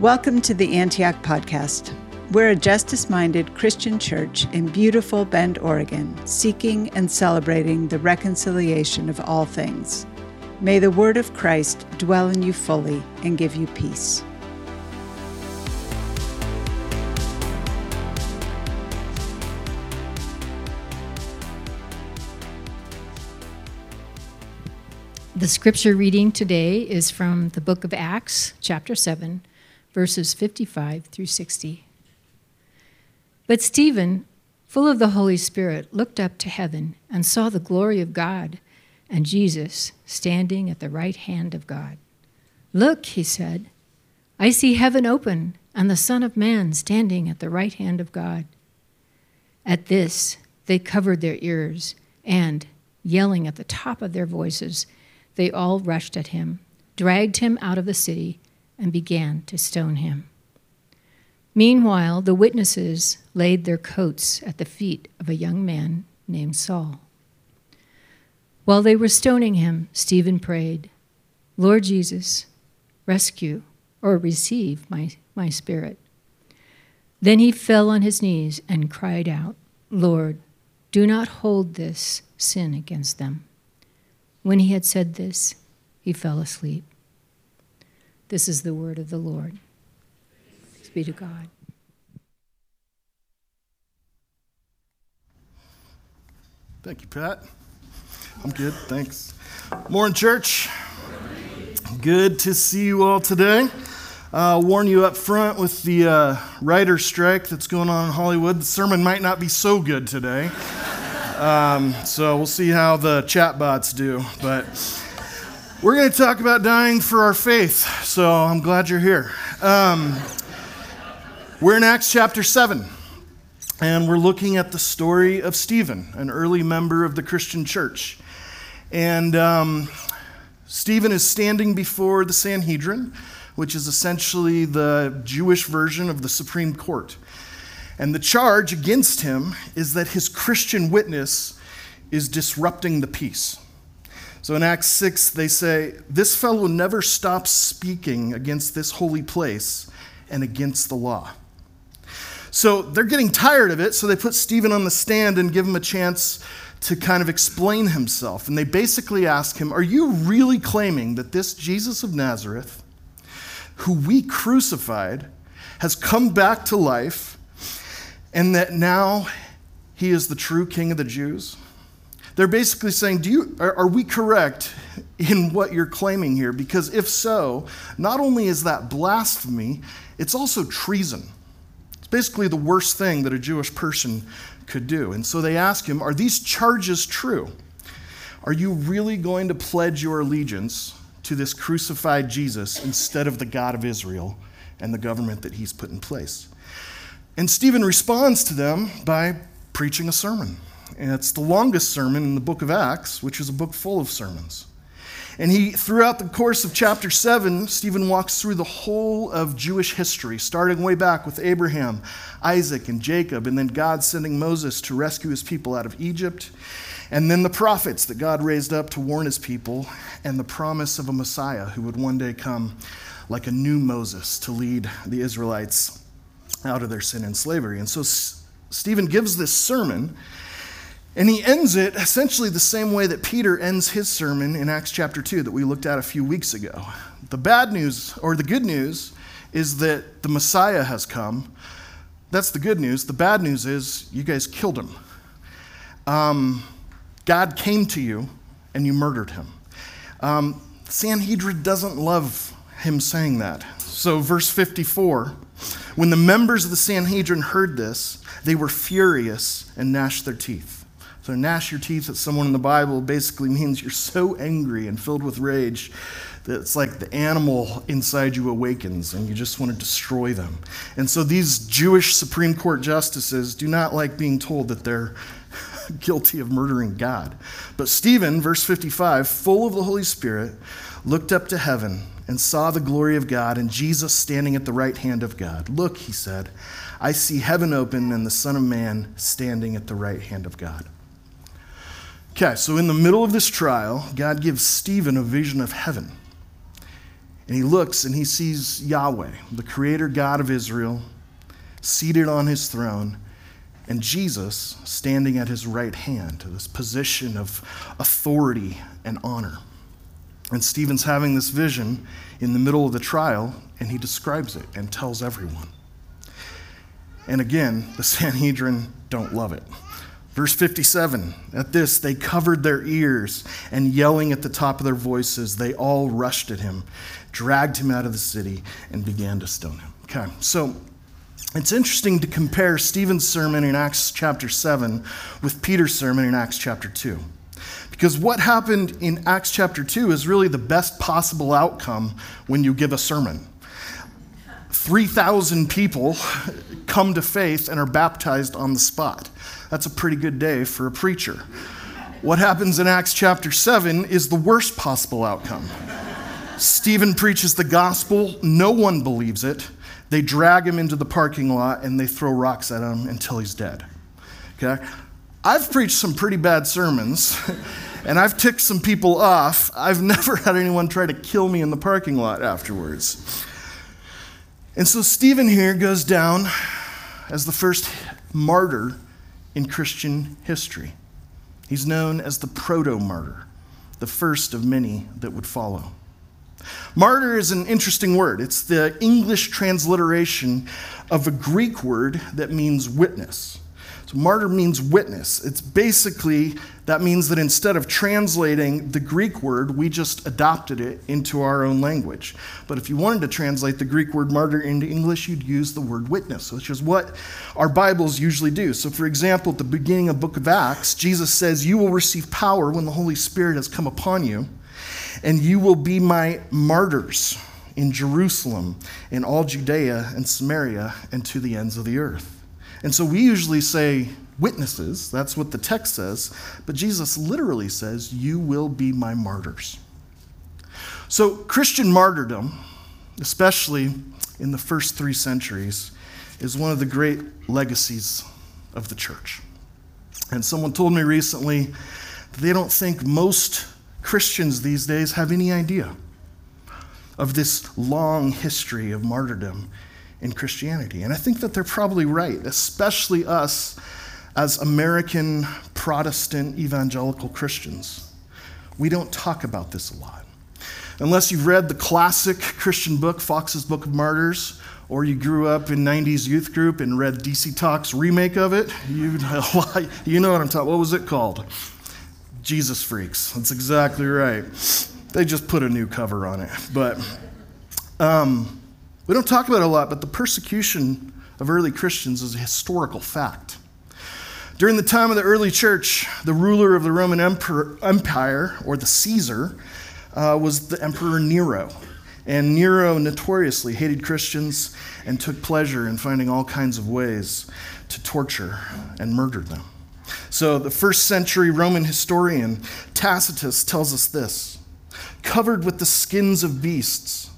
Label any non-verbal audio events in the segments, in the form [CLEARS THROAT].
Welcome to the Antioch Podcast. We're a justice minded Christian church in beautiful Bend, Oregon, seeking and celebrating the reconciliation of all things. May the word of Christ dwell in you fully and give you peace. The scripture reading today is from the book of Acts, chapter 7, verses 55 through 60. But Stephen, full of the Holy Spirit, looked up to heaven and saw the glory of God and Jesus standing at the right hand of God. Look, he said, I see heaven open and the Son of Man standing at the right hand of God. At this, they covered their ears and, yelling at the top of their voices, they all rushed at him, dragged him out of the city, and began to stone him. Meanwhile, the witnesses laid their coats at the feet of a young man named Saul. While they were stoning him, Stephen prayed, Lord Jesus, rescue or receive my, my spirit. Then he fell on his knees and cried out, Lord, do not hold this sin against them. When he had said this, he fell asleep. This is the word of the Lord. Thanks be to God. Thank you, Pat. I'm good, thanks. Morning, church. Good to see you all today. Uh, warn you up front with the uh, writer strike that's going on in Hollywood. The sermon might not be so good today. Um, so we'll see how the chatbots do. But we're going to talk about dying for our faith. So I'm glad you're here. Um, we're in Acts chapter 7. And we're looking at the story of Stephen, an early member of the Christian church. And um, Stephen is standing before the Sanhedrin, which is essentially the Jewish version of the Supreme Court. And the charge against him is that his Christian witness is disrupting the peace. So in Acts 6, they say, This fellow never stops speaking against this holy place and against the law. So they're getting tired of it, so they put Stephen on the stand and give him a chance to kind of explain himself. And they basically ask him, Are you really claiming that this Jesus of Nazareth, who we crucified, has come back to life and that now he is the true king of the Jews? They're basically saying, Do you, are, are, we correct in what you're claiming here? Because if so, not only is that blasphemy, it's also treason. It's basically the worst thing that a Jewish person could do. And so they ask him, Are these charges true? Are you really going to pledge your allegiance to this crucified Jesus instead of the God of Israel and the government that he's put in place? And Stephen responds to them by preaching a sermon. And it's the longest sermon in the book of Acts, which is a book full of sermons. And he, throughout the course of chapter 7, Stephen walks through the whole of Jewish history, starting way back with Abraham, Isaac, and Jacob, and then God sending Moses to rescue his people out of Egypt, and then the prophets that God raised up to warn his people, and the promise of a Messiah who would one day come like a new Moses to lead the Israelites out of their sin and slavery. And so Stephen gives this sermon, and he ends it essentially the same way that Peter ends his sermon in Acts chapter 2 that we looked at a few weeks ago. The bad news, or the good news, is that the Messiah has come. That's the good news. The bad news is you guys killed him. Um, God came to you and you murdered him. Um, Sanhedrin doesn't love him saying that. So, verse 54 when the members of the Sanhedrin heard this, they were furious and gnashed their teeth. So, gnash your teeth at someone in the Bible basically means you're so angry and filled with rage that it's like the animal inside you awakens and you just want to destroy them. And so, these Jewish Supreme Court justices do not like being told that they're [LAUGHS] guilty of murdering God. But Stephen, verse 55, full of the Holy Spirit, looked up to heaven and saw the glory of God and Jesus standing at the right hand of God. Look, he said, I see heaven open and the Son of Man standing at the right hand of God. Okay, so in the middle of this trial, God gives Stephen a vision of heaven. And he looks and he sees Yahweh, the creator God of Israel, seated on his throne, and Jesus standing at his right hand, this position of authority and honor. And Stephen's having this vision in the middle of the trial, and he describes it and tells everyone. And again, the [LAUGHS] Sanhedrin don't love it. Verse 57 At this, they covered their ears, and yelling at the top of their voices, they all rushed at him, dragged him out of the city, and began to stone him. Okay, so it's interesting to compare Stephen's sermon in Acts chapter 7 with Peter's sermon in Acts chapter 2. Because what happened in Acts chapter 2 is really the best possible outcome when you give a sermon. 3,000 people come to faith and are baptized on the spot. That's a pretty good day for a preacher. What happens in Acts chapter 7 is the worst possible outcome. Stephen preaches the gospel, no one believes it. They drag him into the parking lot and they throw rocks at him until he's dead. Okay? I've preached some pretty bad sermons [LAUGHS] and I've ticked some people off. I've [LAUGHS] never had anyone try to kill me in the parking lot afterwards. And so Stephen here goes down as the first martyr in Christian history. He's known as the proto martyr, the first of many that would follow. Martyr is an interesting word. It's the English transliteration of a Greek word that means witness. So, martyr means witness. It's basically, that means that instead of translating the Greek word, we just adopted it into our own language. But if you wanted to translate the Greek word martyr into English, you'd use the word witness, which is what our Bibles usually do. So, for example, at the beginning of book of Acts, Jesus says, You will receive power when the Holy Spirit has come upon you, and you will be my martyrs in Jerusalem, in all Judea and Samaria, and to the ends of the earth. And so we usually say witnesses, that's what the text says, but Jesus literally says, You will be my martyrs. So Christian martyrdom, especially in the first three centuries, is one of the great legacies of the church. And someone told me recently that they don't think most Christians these days have any idea of this long history of martyrdom in Christianity. And I think that they're probably right, especially us as American Protestant evangelical Christians. We don't talk about this a lot. Unless you've read the classic Christian book, Foxe's Book of Martyrs, or you grew up in 90s youth group and read DC Talk's remake of it, you, [LAUGHS] you know what I'm talking about. What was it called? Jesus Freaks. That's exactly right. They just put a new cover on it. But um, we don't talk about it a lot, but the persecution of early Christians is a historical fact. During the time of the early church, the ruler of the Roman Empire, or the Caesar, uh, was the Emperor Nero. And Nero notoriously hated Christians and took pleasure in finding all kinds of ways to torture and murder them. So, the first century Roman historian Tacitus tells us this covered with the skins of beasts,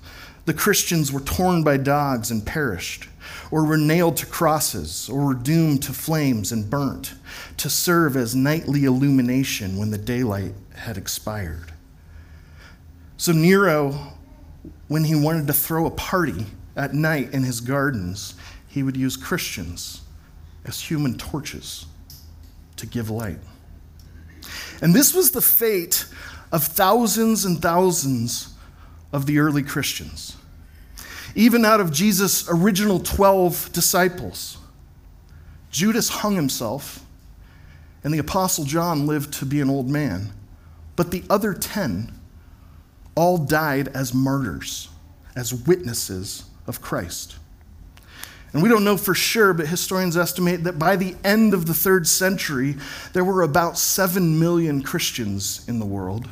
the Christians were torn by dogs and perished, or were nailed to crosses, or were doomed to flames and burnt, to serve as nightly illumination when the daylight had expired. So Nero, when he wanted to throw a party at night in his gardens, he would use Christians as human torches to give light. And this was the fate of thousands and thousands of the early Christians. Even out of Jesus' original 12 disciples, Judas hung himself, and the Apostle John lived to be an old man. But the other 10 all died as martyrs, as witnesses of Christ. And we don't know for sure, but historians estimate that by the end of the third century, there were about 7 million Christians in the world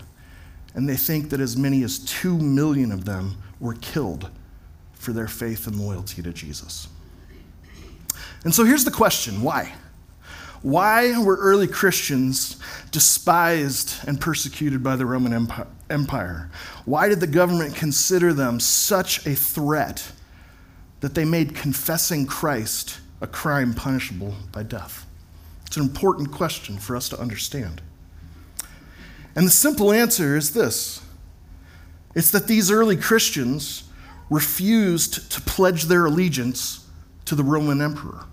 and they think that as many as 2 million of them were killed for their faith and loyalty to Jesus. And so here's the question why? Why were early Christians despised and persecuted by the Roman Empire? Why did the government consider them such a threat that they made confessing Christ a crime punishable by death? It's an important question for us to understand. And the simple answer is this It's that these early Christians refused to pledge their allegiance to the Roman emperor.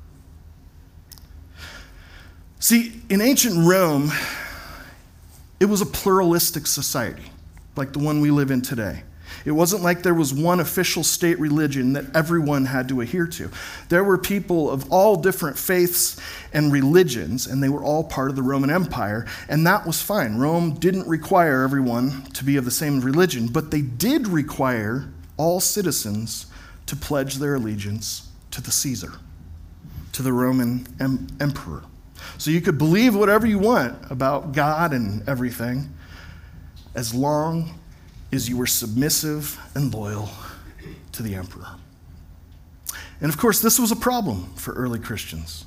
See, in ancient Rome, it was a pluralistic society, like the one we live in today. It wasn't like there was one official state religion that everyone had to adhere to. There were people of all different faiths and religions, and they were all part of the Roman Empire, and that was fine. Rome didn't require everyone to be of the same religion, but they did require all citizens to pledge their allegiance to the Caesar, to the Roman em- emperor. So you could believe whatever you want about God and everything, as long as you were submissive and loyal to the emperor. And of course, this was a problem for early Christians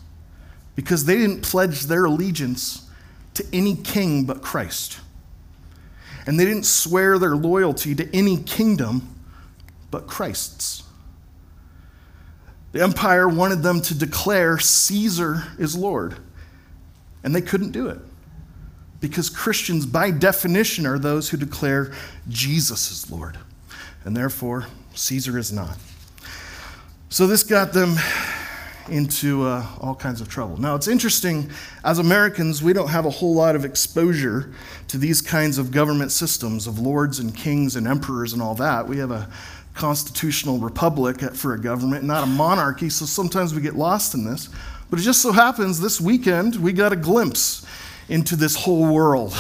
because they didn't pledge their allegiance to any king but Christ. And they didn't swear their loyalty to any kingdom but Christ's. The empire wanted them to declare Caesar is Lord, and they couldn't do it because Christians, by definition, are those who declare Jesus is Lord, and therefore Caesar is not. So this got them into uh, all kinds of trouble. Now, it's interesting, as Americans, we don't have a whole lot of exposure to these kinds of government systems of lords and kings and emperors and all that. We have a constitutional republic for a government, not a monarchy, so sometimes we get lost in this. But it just so happens this weekend we got a glimpse into this whole world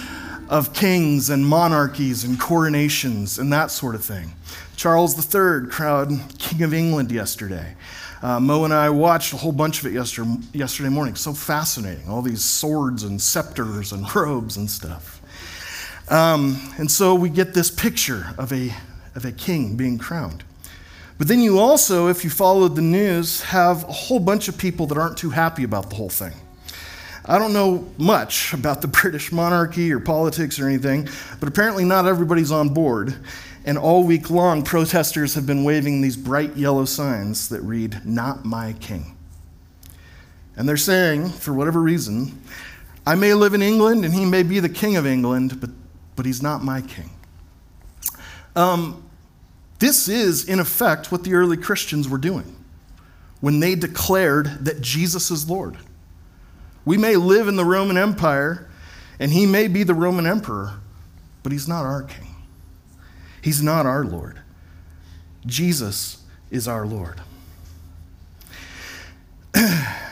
[LAUGHS] of kings and monarchies and coronations and that sort of thing. Charles III crowned King of England yesterday. Uh, Mo and I watched a whole bunch of it yesterday, yesterday morning. So fascinating. All these swords and scepters and [LAUGHS] robes and stuff. Um, and so we get this picture of a, of a king being crowned. But then you also, if you followed the news, have a whole bunch of people that aren't too happy about the whole thing. I don't know much about the [LAUGHS] British monarchy or politics or anything, but apparently not everybody's on board. And all week long, protesters have been waving these bright yellow signs that read, Not my king. And they're saying, for whatever reason, I may live in England and he may be the king of England, but, but he's not my king. Um, this is, in effect, what the early Christians were doing when they declared that Jesus is Lord. We may live in the Roman Empire, and he may be the Roman emperor, but he's not our king. He's not our Lord. Jesus is our Lord. [CLEARS THROAT] and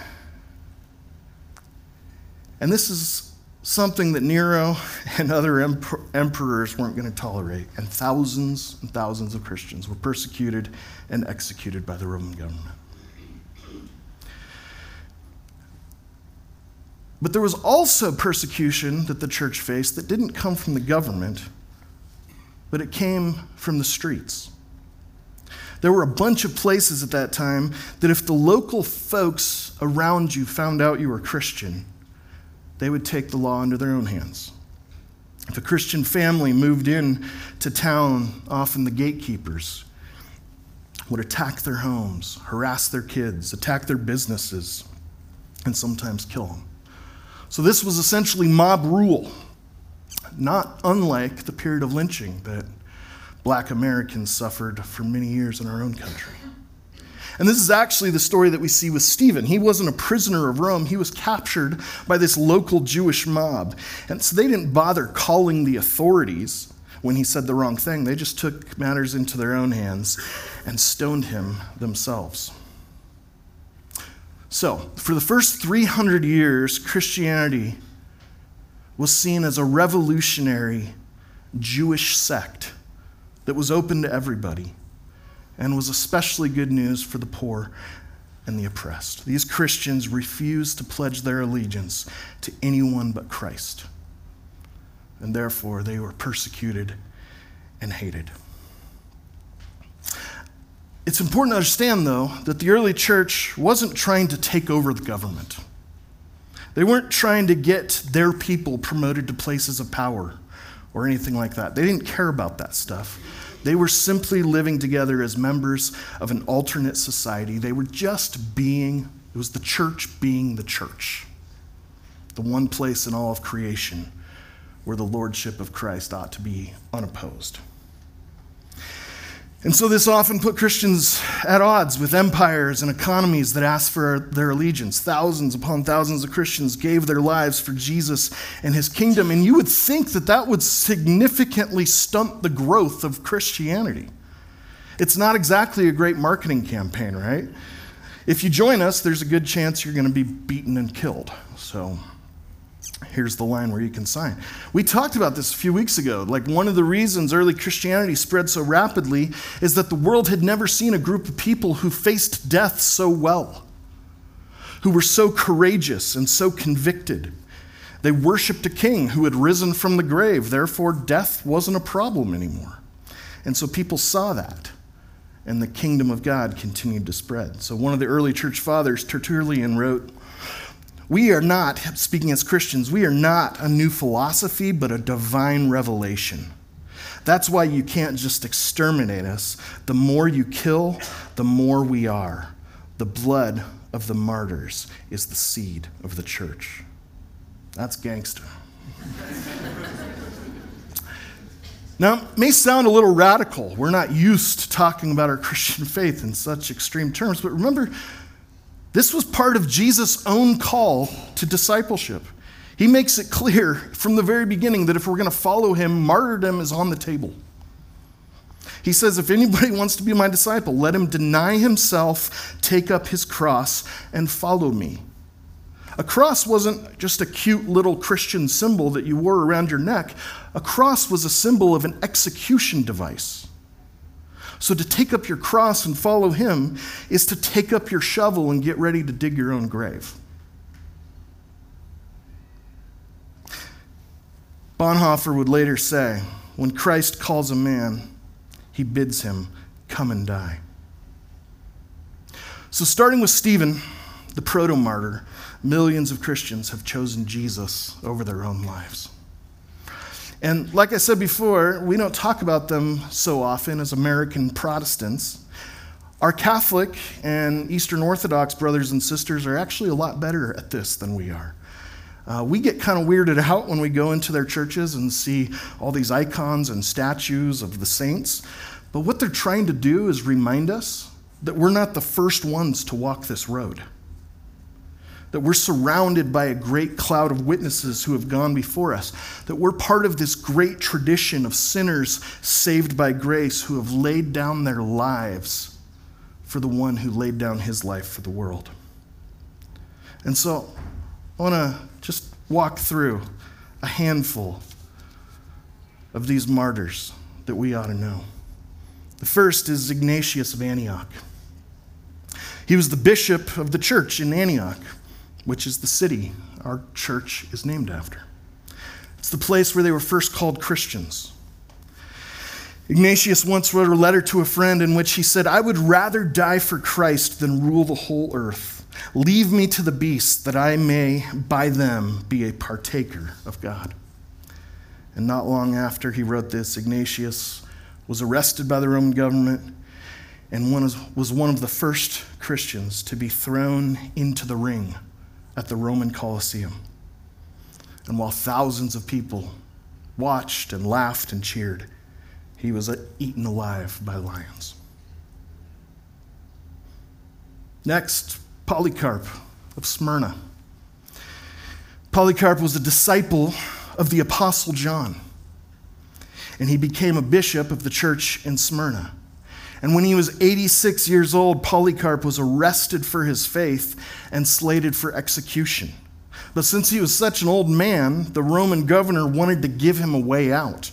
this is something that Nero and other emperors weren't going to tolerate, and thousands and thousands of Christians were persecuted and executed by the Roman government. But there was also persecution that the church faced that didn't come from the government, but it came from the streets. There were a bunch of places at that time that if the local folks around you found out you were Christian, they would take the law into their own hands. If a Christian family moved in to town, often the gatekeepers would attack their homes, harass their kids, attack their businesses, and sometimes kill them. So this was essentially mob rule, not unlike the period of lynching that black Americans suffered for many years in our own country. And this is actually the story that we see with Stephen. He wasn't a prisoner of Rome, he was captured by this local Jewish mob. And so they didn't bother calling the authorities when he said the wrong thing. They just took matters into their own hands and stoned him themselves. So, for the first 300 years, Christianity was seen as a revolutionary Jewish sect that was open to everybody and was especially good news for the poor and the oppressed. These Christians refused to pledge their allegiance to anyone but Christ, and therefore they were persecuted and hated. It's important to understand, though, that the early church wasn't trying to take over the government. They weren't trying to get their people promoted to places of power or anything like that. They didn't care about that stuff. They were simply living together as members of an alternate society. They were just being, it was the church being the church, the one place in all of creation where the lordship of Christ ought to be unopposed. And so this often put Christians at odds with empires and economies that asked for their allegiance. Thousands upon thousands of Christians gave their lives for Jesus and his kingdom. And you would think that that would significantly stunt the growth of Christianity. It's not exactly a great marketing campaign, right? If you join us, there's a good chance you're going to be beaten and killed. So here's the line where you can sign. We talked about this a few weeks ago. Like, one of the reasons early Christianity spread so rapidly is that the world had never seen a group of people who faced death so well, who were so courageous and so convicted. They worshiped a king who had risen from the grave, therefore, death wasn't a problem anymore. And so people saw that. And the kingdom of God continued to spread. So, one of the early church fathers, Tertullian, wrote we are not, speaking as Christians, we are not a new philosophy, but a divine revelation. That's why you can't just exterminate us. The more you kill, the more we are. The blood of the martyrs is the seed of the church. That's gangster. [LAUGHS] now, it may sound a little radical. We're not used to talking about our Christian faith in such extreme terms, but remember, this was part of Jesus' own call to discipleship. He makes it clear from the very beginning that if we're going to follow him, martyrdom is on the table. He says, If anybody wants to be my disciple, let him deny himself, take up his cross, and follow me. A cross wasn't just a cute little Christian symbol that you wore around your neck, a cross was a symbol of an execution device. So to take up your cross and follow him is to take up your shovel and get ready to dig your own grave. Bonhoeffer would later say, when Christ calls a man, he bids him come and die. So, starting with Stephen, the proto martyr, millions of Christians have chosen Jesus over their own lives. And like I said before, we don't talk about them so often as American Protestants. Our Catholic and Eastern Orthodox brothers and sisters are actually a lot better at this than we are. Uh, we get kind of weirded out when we go into their churches and see all these icons and statues of the saints. But what they're trying to do is remind us that we're not the first ones to walk this road that we're surrounded by a great cloud of witnesses who have gone before us, that we're part of this great tradition of sinners saved by grace who have laid down their lives for the one who laid down his life for the world. And so I want to just walk through a handful of these martyrs that we ought to know. The first is Ignatius of Antioch. He was the bishop of the church in Antioch which is the city our church is named after. It's the place where they were first called Christians. Ignatius once wrote a letter to a friend in which he said, I would rather die for Christ than rule the whole earth. Leave me to the beasts that I may by them be a partaker of God. And not long after he wrote this, Ignatius was arrested by the Roman government and was one of the first Christians to be thrown into the ring at the Roman Colosseum. And while thousands of people watched and laughed and cheered, he was eaten alive by lions. Next, Polycarp of Smyrna. Polycarp was a disciple of the Apostle John, and he became a bishop of the church in Smyrna. And when he was 86 years old, Polycarp was arrested for his faith and slated for execution. But since he was such an old man, the Roman governor wanted to give him a way out.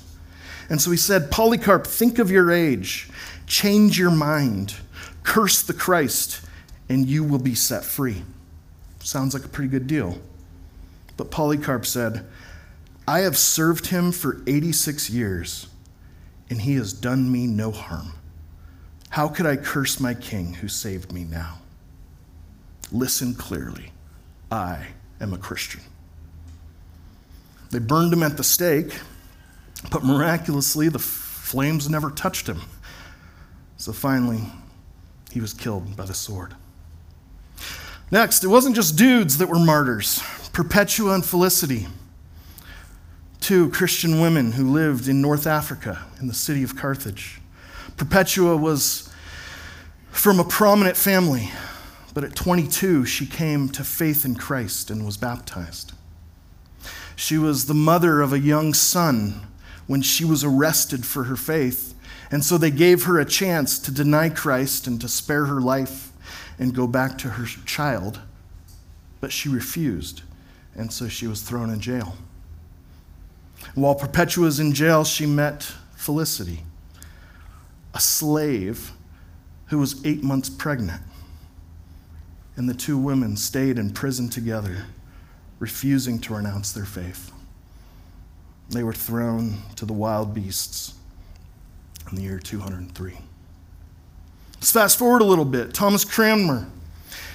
And so he said, Polycarp, think of your age, change your mind, curse the Christ, and you will be set free. Sounds like a pretty good deal. But Polycarp said, I have served him for 86 years, and he has done me no harm. How could I curse my king who saved me now? Listen clearly. I am a Christian. They burned him at the stake, but miraculously, the flames never touched him. So finally, he was killed by the sword. Next, it wasn't just dudes that were martyrs. Perpetua and Felicity, two Christian women who lived in North Africa in the city of Carthage. Perpetua was from a prominent family, but at 22, she came to faith in Christ and was baptized. She was the mother of a young son when she was arrested for her faith, and so they gave her a chance to deny Christ and to spare her life and go back to her child, but she refused, and so she was thrown in jail. While Perpetua was in jail, she met Felicity, a slave who was eight months pregnant. And the two women stayed in prison together, refusing to renounce their faith. They were thrown to the wild beasts in the year 203. Let's fast forward a little bit. Thomas Cranmer,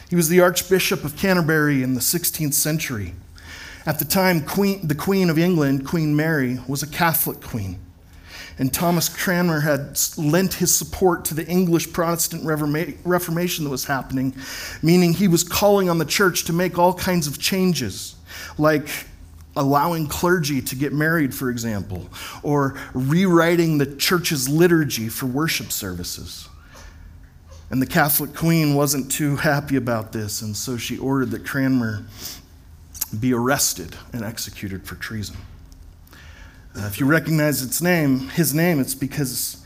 he was the Archbishop of Canterbury in the 16th century. At the time, queen, the Queen of England, Queen Mary, was a Catholic queen. And Thomas Cranmer had lent his support to the English Protestant Reformation that was happening, meaning he was calling on the church to make all kinds of changes, like allowing clergy to get married, for example, or rewriting the church's liturgy for worship services. And the Catholic queen wasn't too happy about this, and so she ordered that Cranmer be arrested and executed for treason. Uh, if you recognize its name, his name, it's because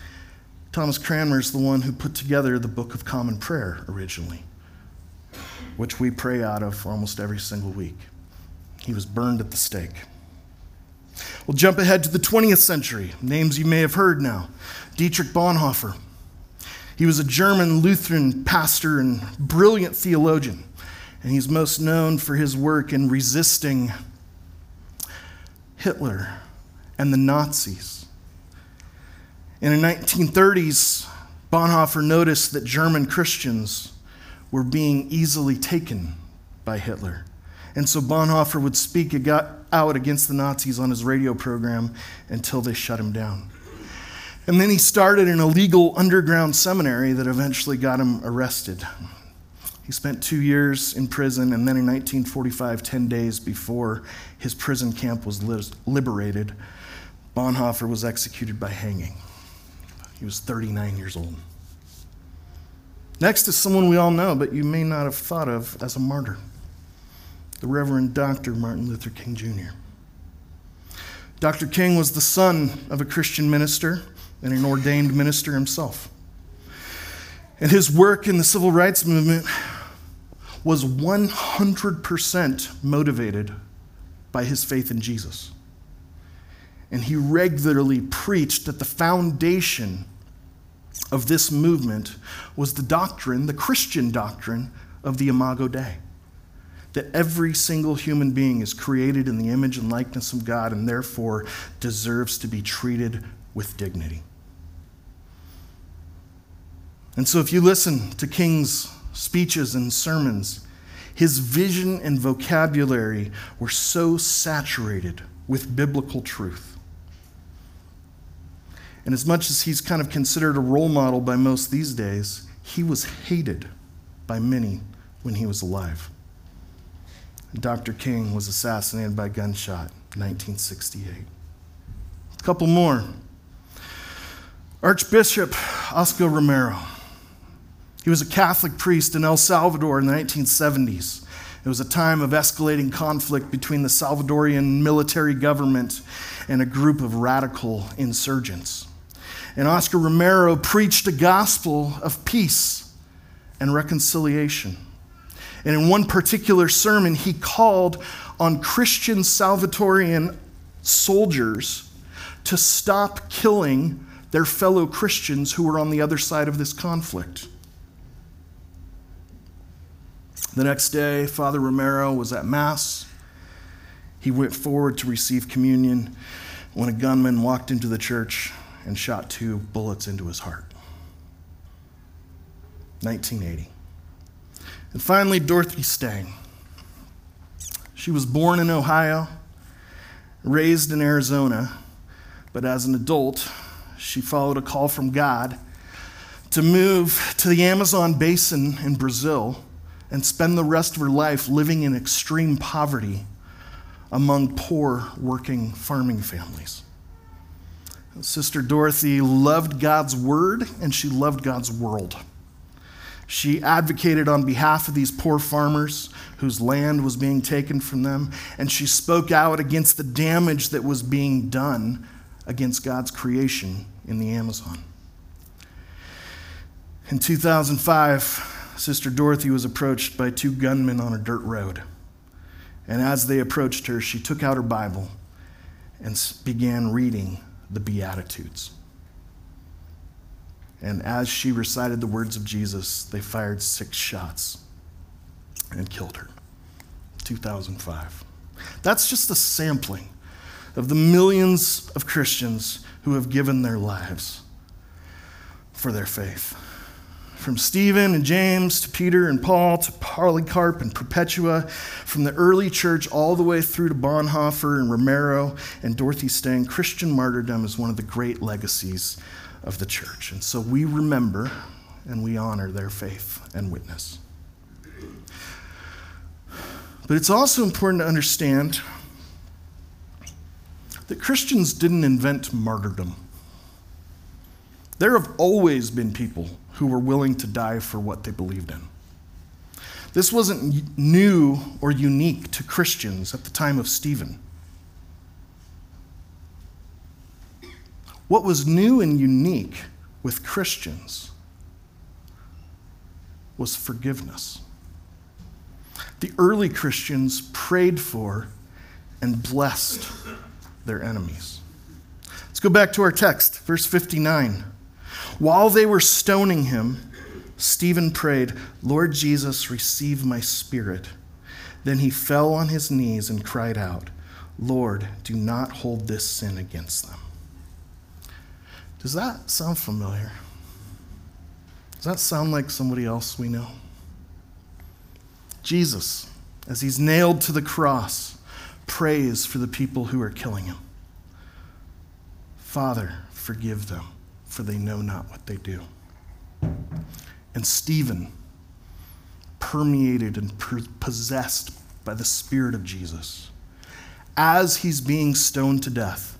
Thomas Cranmer is the one who put together the Book of Common Prayer originally, which we pray out of almost every single week. He was burned at the stake. We'll jump ahead to the 20th century. Names you may have heard now Dietrich Bonhoeffer. He was a German Lutheran pastor and brilliant theologian and he's most known for his work in resisting Hitler and the Nazis. In the 1930s, Bonhoeffer noticed that German Christians were being easily taken by Hitler. And so Bonhoeffer would speak out against the Nazis on his radio program until they shut him down. And then he started an illegal underground seminary that eventually got him arrested. He spent two years in prison, and then in 1945, 10 days before his prison camp was liberated, Bonhoeffer was executed by hanging. He was 39 years old. Next is someone we all know, but you may not have thought of as a martyr the Reverend Dr. Martin Luther King Jr. Dr. King was the son of a Christian minister and an ordained minister himself. And his work in the civil rights movement was 100% motivated by his faith in Jesus. And he regularly preached that the foundation of this movement was the doctrine, the Christian doctrine of the Imago Dei. That every single human being is created in the image and likeness of God and therefore deserves to be treated with dignity. And so, if you listen to King's speeches and sermons, his vision and vocabulary were so saturated with biblical truth. And as much as he's kind of considered a role model by most these days, he was hated by many when he was alive. Dr. King was assassinated by gunshot in 1968. A couple more. Archbishop Oscar Romero he was a Catholic priest in El Salvador in the 1970s. It was a time of escalating conflict between the Salvadorian military government and a group of radical insurgents. And Oscar Romero preached a gospel of peace and reconciliation. And in one particular sermon, he called on Christian Salvadorian soldiers to stop killing their fellow Christians who were on the other side of this conflict. The next day, Father Romero was at Mass. He went forward to receive communion when a gunman walked into the church and shot two bullets into his heart. 1980. And finally, Dorothy Stang. She was born in Ohio, raised in Arizona, but as an adult, she followed a call from God to move to the Amazon basin in Brazil and spend the rest of her life living in extreme poverty among poor working farming families. Sister Dorothy loved God's word and she loved God's world. She advocated on behalf of these poor farmers whose land was being taken from them, and she spoke out against the damage that was being done against God's creation in the Amazon. In 2005, Sister Dorothy was approached by two gunmen on a dirt road. And as they approached her, she took out her Bible and began reading the Beatitudes. And as she recited the words of Jesus, they fired six shots and killed her. 2005. That's just a sampling of the millions of Christians who have given their lives for their faith. From Stephen and James to Peter and Paul to Polycarp and Perpetua, from the early church all the way through to Bonhoeffer and Romero and Dorothy Stang, Christian martyrdom is one of the great legacies of the church. And so we remember and we honor their faith and witness. But it's also important to understand that Christians didn't invent martyrdom. There have always been people who were willing to die for what they believed in. This wasn't new or unique to Christians at the time of Stephen. What was new and unique with Christians was forgiveness. The early Christians prayed for and blessed their enemies. Let's go back to our text, verse 59. While they were stoning him, Stephen prayed, Lord Jesus, receive my spirit. Then he fell on his knees and cried out, Lord, do not hold this sin against them. Does that sound familiar? Does that sound like somebody else we know? Jesus, as he's nailed to the cross, prays for the people who are killing him. Father, forgive them, for they know not what they do. And Stephen, permeated and possessed by the Spirit of Jesus, as he's being stoned to death,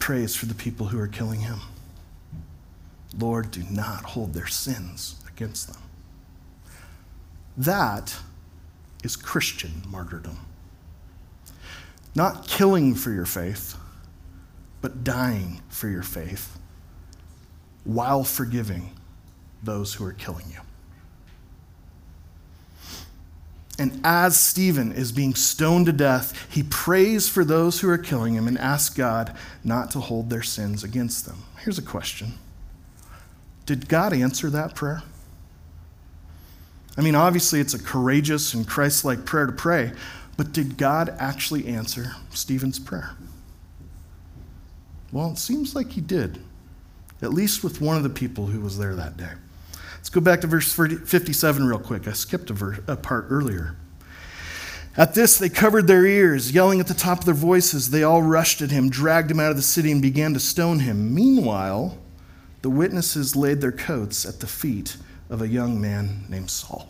prays for the people who are killing him. Lord, do not hold their sins against them. That is Christian martyrdom. Not killing for your faith, but dying for your faith while forgiving those who are killing you. And as Stephen is being stoned to death, he prays for those who are killing him and asks God not to hold their sins against them. Here's a question Did God answer that prayer? I mean, obviously, it's a courageous and Christ like prayer to pray, but did God actually answer Stephen's prayer? Well, it seems like he did, at least with one of the people who was there that day. Let's go back to verse 57 real quick. I skipped a, a part earlier. At this, they covered their ears, yelling at the top of their voices. They all rushed at him, dragged him out of the city, and began to stone him. Meanwhile, the witnesses laid their coats at the feet of a young man named Saul.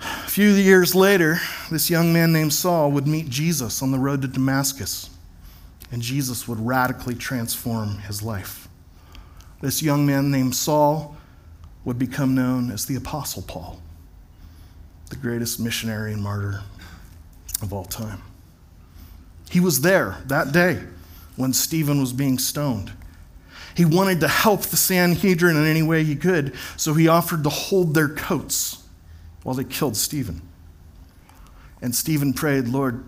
A few years later, this young man named Saul would meet Jesus on the road to Damascus, and Jesus would radically transform his life. This young man named Saul would become known as the Apostle Paul, the greatest missionary and martyr of all time. He was there that day when Stephen was being stoned. He wanted to help the Sanhedrin in any way he could, so he offered to hold their coats while they killed Stephen. And Stephen prayed, Lord,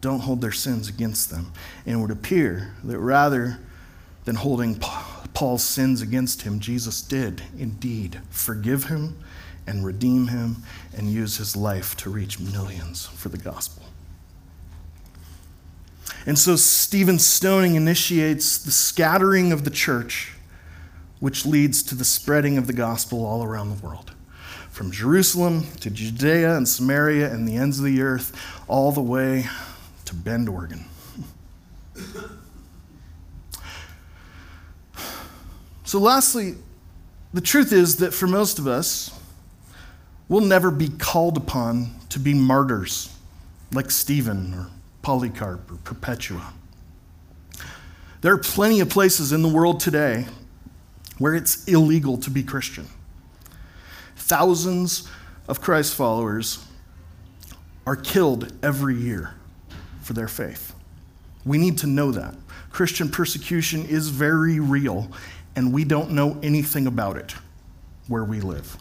don't hold their sins against them. And it would appear that rather than holding Paul's sins against him, Jesus did indeed forgive him and redeem him and use his life to reach millions for the gospel. And so Stephen's stoning initiates the scattering of the church, which leads to the spreading of the gospel all around the world. From Jerusalem to Judea and Samaria and the ends of the earth, all the way to Bend, Oregon. So, lastly, the truth is that for most of us, we'll never be called upon to be martyrs like Stephen or Polycarp or Perpetua. There are plenty of places in the world today where it's illegal to be Christian. Thousands of Christ followers are killed every year for their faith. We need to know that. Christian persecution is very real, and we don't know anything about it where we live.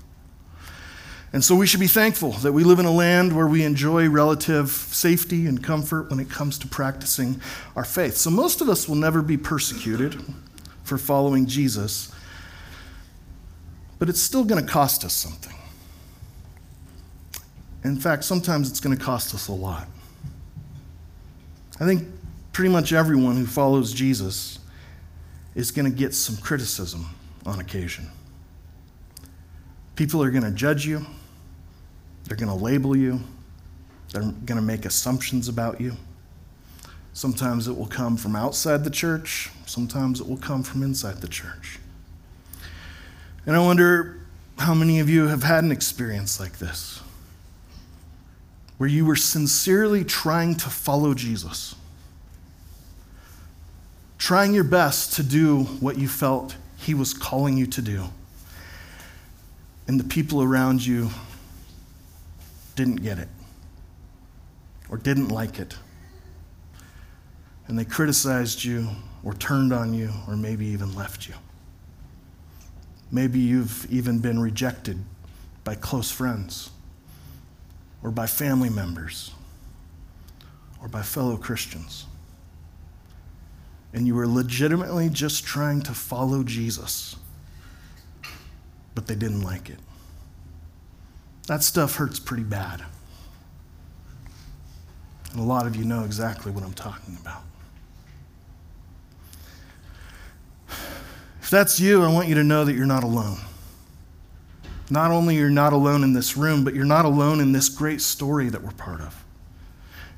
And so we should be thankful that we live in a land where we enjoy relative safety and comfort when it comes to practicing our faith. So most of us will never be persecuted for following Jesus, but it's still going to cost us something. In fact, sometimes it's going to cost us a lot. I think pretty much everyone who follows Jesus is going to get some criticism on occasion. People are going to judge you, they're going to label you, they're going to make assumptions about you. Sometimes it will come from outside the church, sometimes it will come from inside the church. And I wonder how many of you have had an experience like this, where you were sincerely trying to follow Jesus, trying your best to do what you felt he was calling you to do, and the people around you didn't get it or didn't like it. And they criticized you or turned on you or maybe even left you. Maybe you've even been rejected by close friends or by family members or by fellow Christians. And you were legitimately just trying to follow Jesus, but they didn't like it. That stuff hurts pretty bad. And a lot of you know exactly what I'm talking about. If that's you, I want you to know that you're not alone. Not only you're not alone in this room, but you're not alone in this great story that we're part of.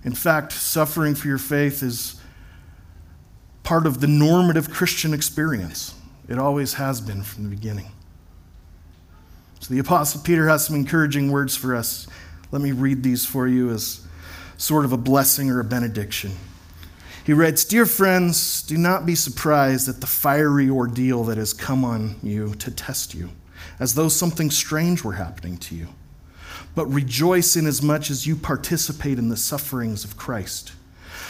In fact, suffering for your faith is part of the normative Christian experience. It always has been from the beginning. So the Apostle Peter has some encouraging words for us. Let me read these for you as sort of a blessing or a benediction. He writes Dear friends, do not be surprised at the fiery ordeal that has come on you to test you, as though something strange were happening to you. But rejoice inasmuch as you participate in the sufferings of Christ,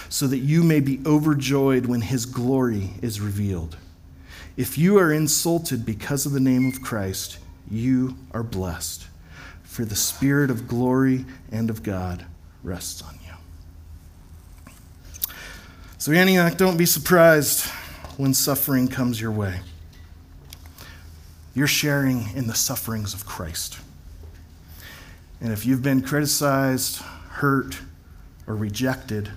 so that you may be overjoyed when his glory is revealed. If you are insulted because of the name of Christ, you are blessed, for the Spirit of glory and of God rests on you. So, Antioch, don't be surprised when suffering comes your way. You're sharing in the sufferings of Christ. And if you've been criticized, hurt, or rejected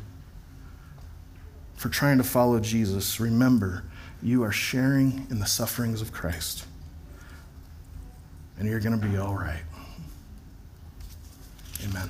for trying to follow Jesus, remember you are sharing in the sufferings of Christ. And you're going to be all right. Amen.